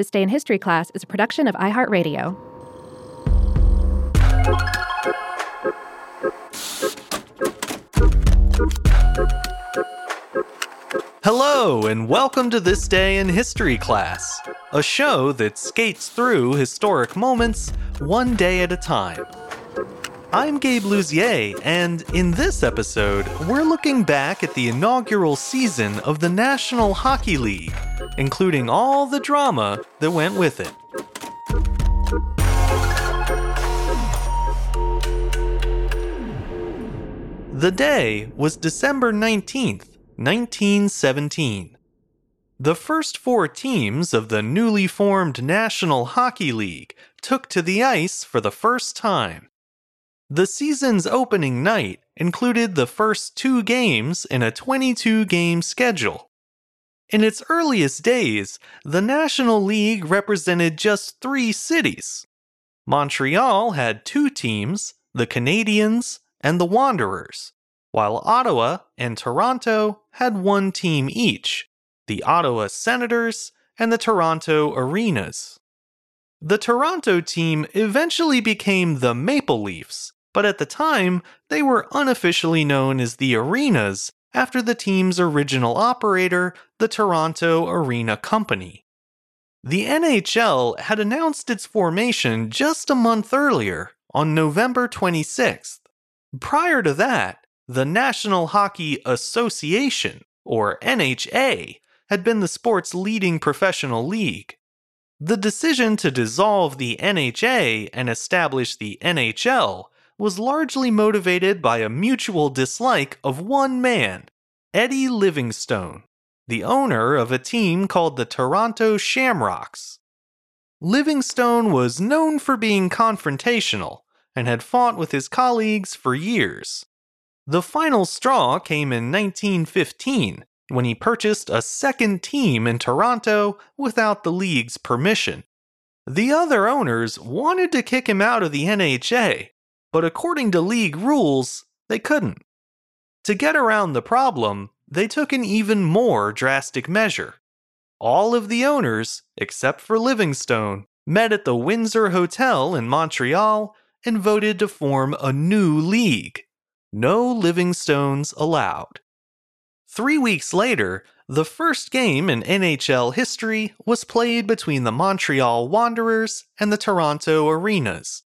This Day in History class is a production of iHeartRadio. Hello, and welcome to This Day in History class, a show that skates through historic moments one day at a time. I'm Gabe Luzier, and in this episode, we're looking back at the inaugural season of the National Hockey League, including all the drama that went with it. The day was December 19th, 1917. The first four teams of the newly formed National Hockey League took to the ice for the first time. The season's opening night included the first two games in a 22 game schedule. In its earliest days, the National League represented just three cities. Montreal had two teams, the Canadiens and the Wanderers, while Ottawa and Toronto had one team each, the Ottawa Senators and the Toronto Arenas. The Toronto team eventually became the Maple Leafs, but at the time, they were unofficially known as the Arenas after the team's original operator, the Toronto Arena Company. The NHL had announced its formation just a month earlier, on November 26th. Prior to that, the National Hockey Association, or NHA, had been the sport's leading professional league. The decision to dissolve the NHA and establish the NHL was largely motivated by a mutual dislike of one man, Eddie Livingstone, the owner of a team called the Toronto Shamrocks. Livingstone was known for being confrontational and had fought with his colleagues for years. The final straw came in 1915 when he purchased a second team in Toronto without the league's permission. The other owners wanted to kick him out of the NHA, but according to league rules, they couldn't. To get around the problem, they took an even more drastic measure. All of the owners, except for Livingstone, met at the Windsor Hotel in Montreal and voted to form a new league. No Livingstones allowed. Three weeks later, the first game in NHL history was played between the Montreal Wanderers and the Toronto Arenas.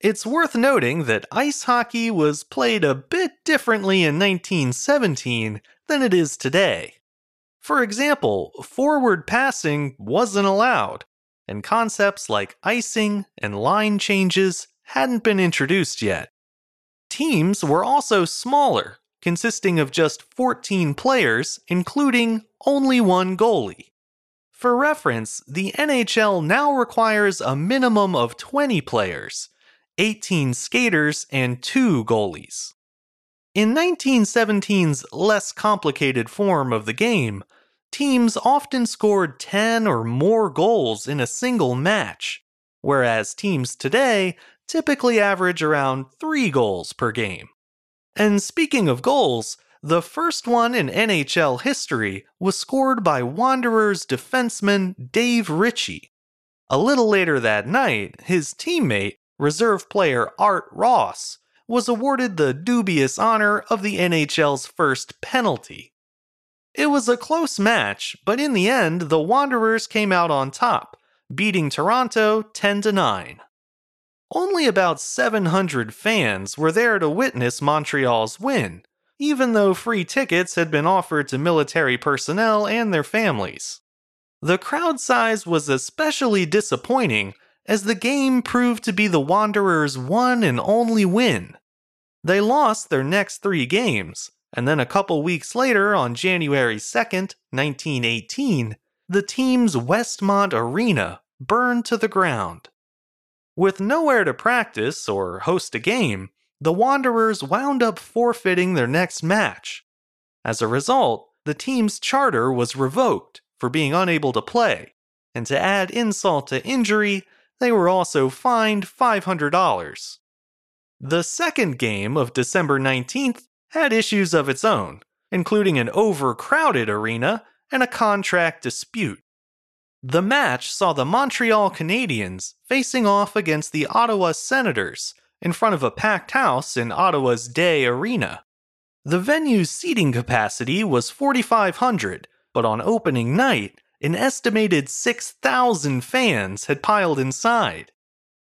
It's worth noting that ice hockey was played a bit differently in 1917 than it is today. For example, forward passing wasn't allowed, and concepts like icing and line changes hadn't been introduced yet. Teams were also smaller, consisting of just 14 players, including only one goalie. For reference, the NHL now requires a minimum of 20 players, 18 skaters, and 2 goalies. In 1917's less complicated form of the game, teams often scored 10 or more goals in a single match, whereas teams today typically average around 3 goals per game. And speaking of goals, the first one in NHL history was scored by Wanderers defenseman Dave Ritchie. A little later that night, his teammate, reserve player Art Ross was awarded the dubious honor of the NHL's first penalty. It was a close match, but in the end, the Wanderers came out on top, beating Toronto 10 to 9. Only about 700 fans were there to witness Montreal's win, even though free tickets had been offered to military personnel and their families. The crowd size was especially disappointing as the game proved to be the Wanderers' one and only win. They lost their next three games, and then a couple weeks later, on January 2nd, 1918, the team's Westmount Arena burned to the ground. With nowhere to practice or host a game, the Wanderers wound up forfeiting their next match. As a result, the team's charter was revoked for being unable to play, and to add insult to injury, they were also fined $500. The second game of December 19th had issues of its own, including an overcrowded arena and a contract dispute. The match saw the Montreal Canadiens facing off against the Ottawa Senators in front of a packed house in Ottawa's Dey Arena. The venue's seating capacity was 4,500, but on opening night, an estimated 6,000 fans had piled inside.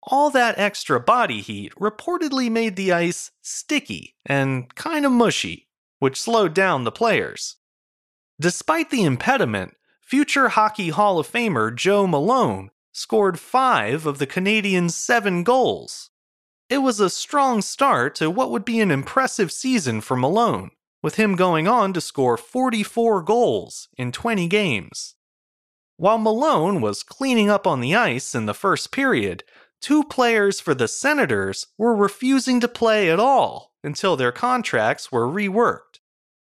All that extra body heat reportedly made the ice sticky and kind of mushy, which slowed down the players. Despite the impediment, future Hockey Hall of Famer Joe Malone scored five of the Canadiens' seven goals. It was a strong start to what would be an impressive season for Malone, with him going on to score 44 goals in 20 games. While Malone was cleaning up on the ice in the first period, two players for the Senators were refusing to play at all until their contracts were reworked.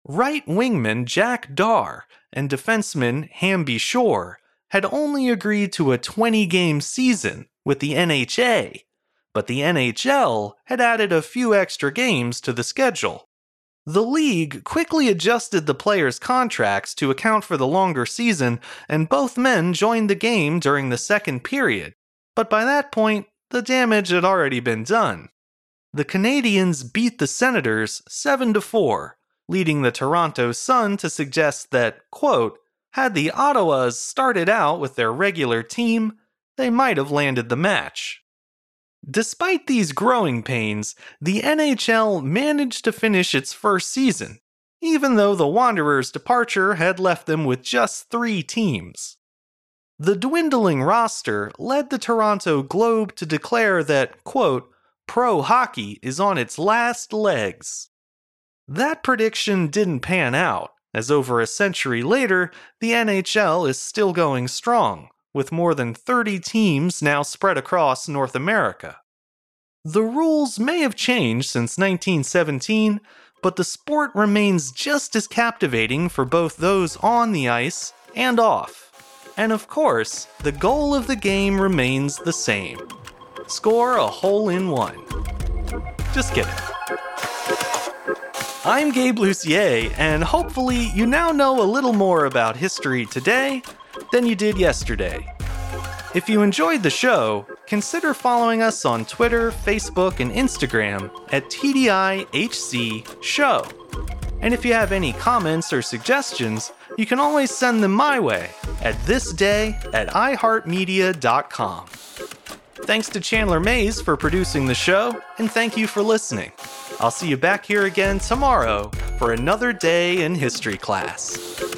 Right wingman Jack Darragh and defenseman Hamby Shore had only agreed to a 20 game season with the NHA, but the NHL had added a few extra games to the schedule. The league quickly adjusted the players' contracts to account for the longer season, and both men joined the game during the second period. But by that point, the damage had already been done. The Canadiens beat the Senators 7 to 4, leading the Toronto Sun to suggest that, quote, had the Ottawas started out with their regular team, they might have landed the match. Despite these growing pains, the NHL managed to finish its first season, even though the Wanderers' departure had left them with just three teams. The dwindling roster led the Toronto Globe to declare that, quote, pro hockey is on its last legs. That prediction didn't pan out, as over a century later, the NHL is still going strong, with more than 30 teams now spread across North America. The rules may have changed since 1917, but the sport remains just as captivating for both those on the ice and off. And of course, the goal of the game remains the same score a hole in one. Just kidding. I'm Gabe Luzier, and hopefully, you now know a little more about history today than you did yesterday. If you enjoyed the show, consider following us on Twitter, Facebook, and Instagram at TDIHC Show. And if you have any comments or suggestions, you can always send them my way at thisday at iHeartMedia.com. Thanks to Chandler Mayes for producing the show, and thank you for listening. I'll see you back here again tomorrow for another day in history class.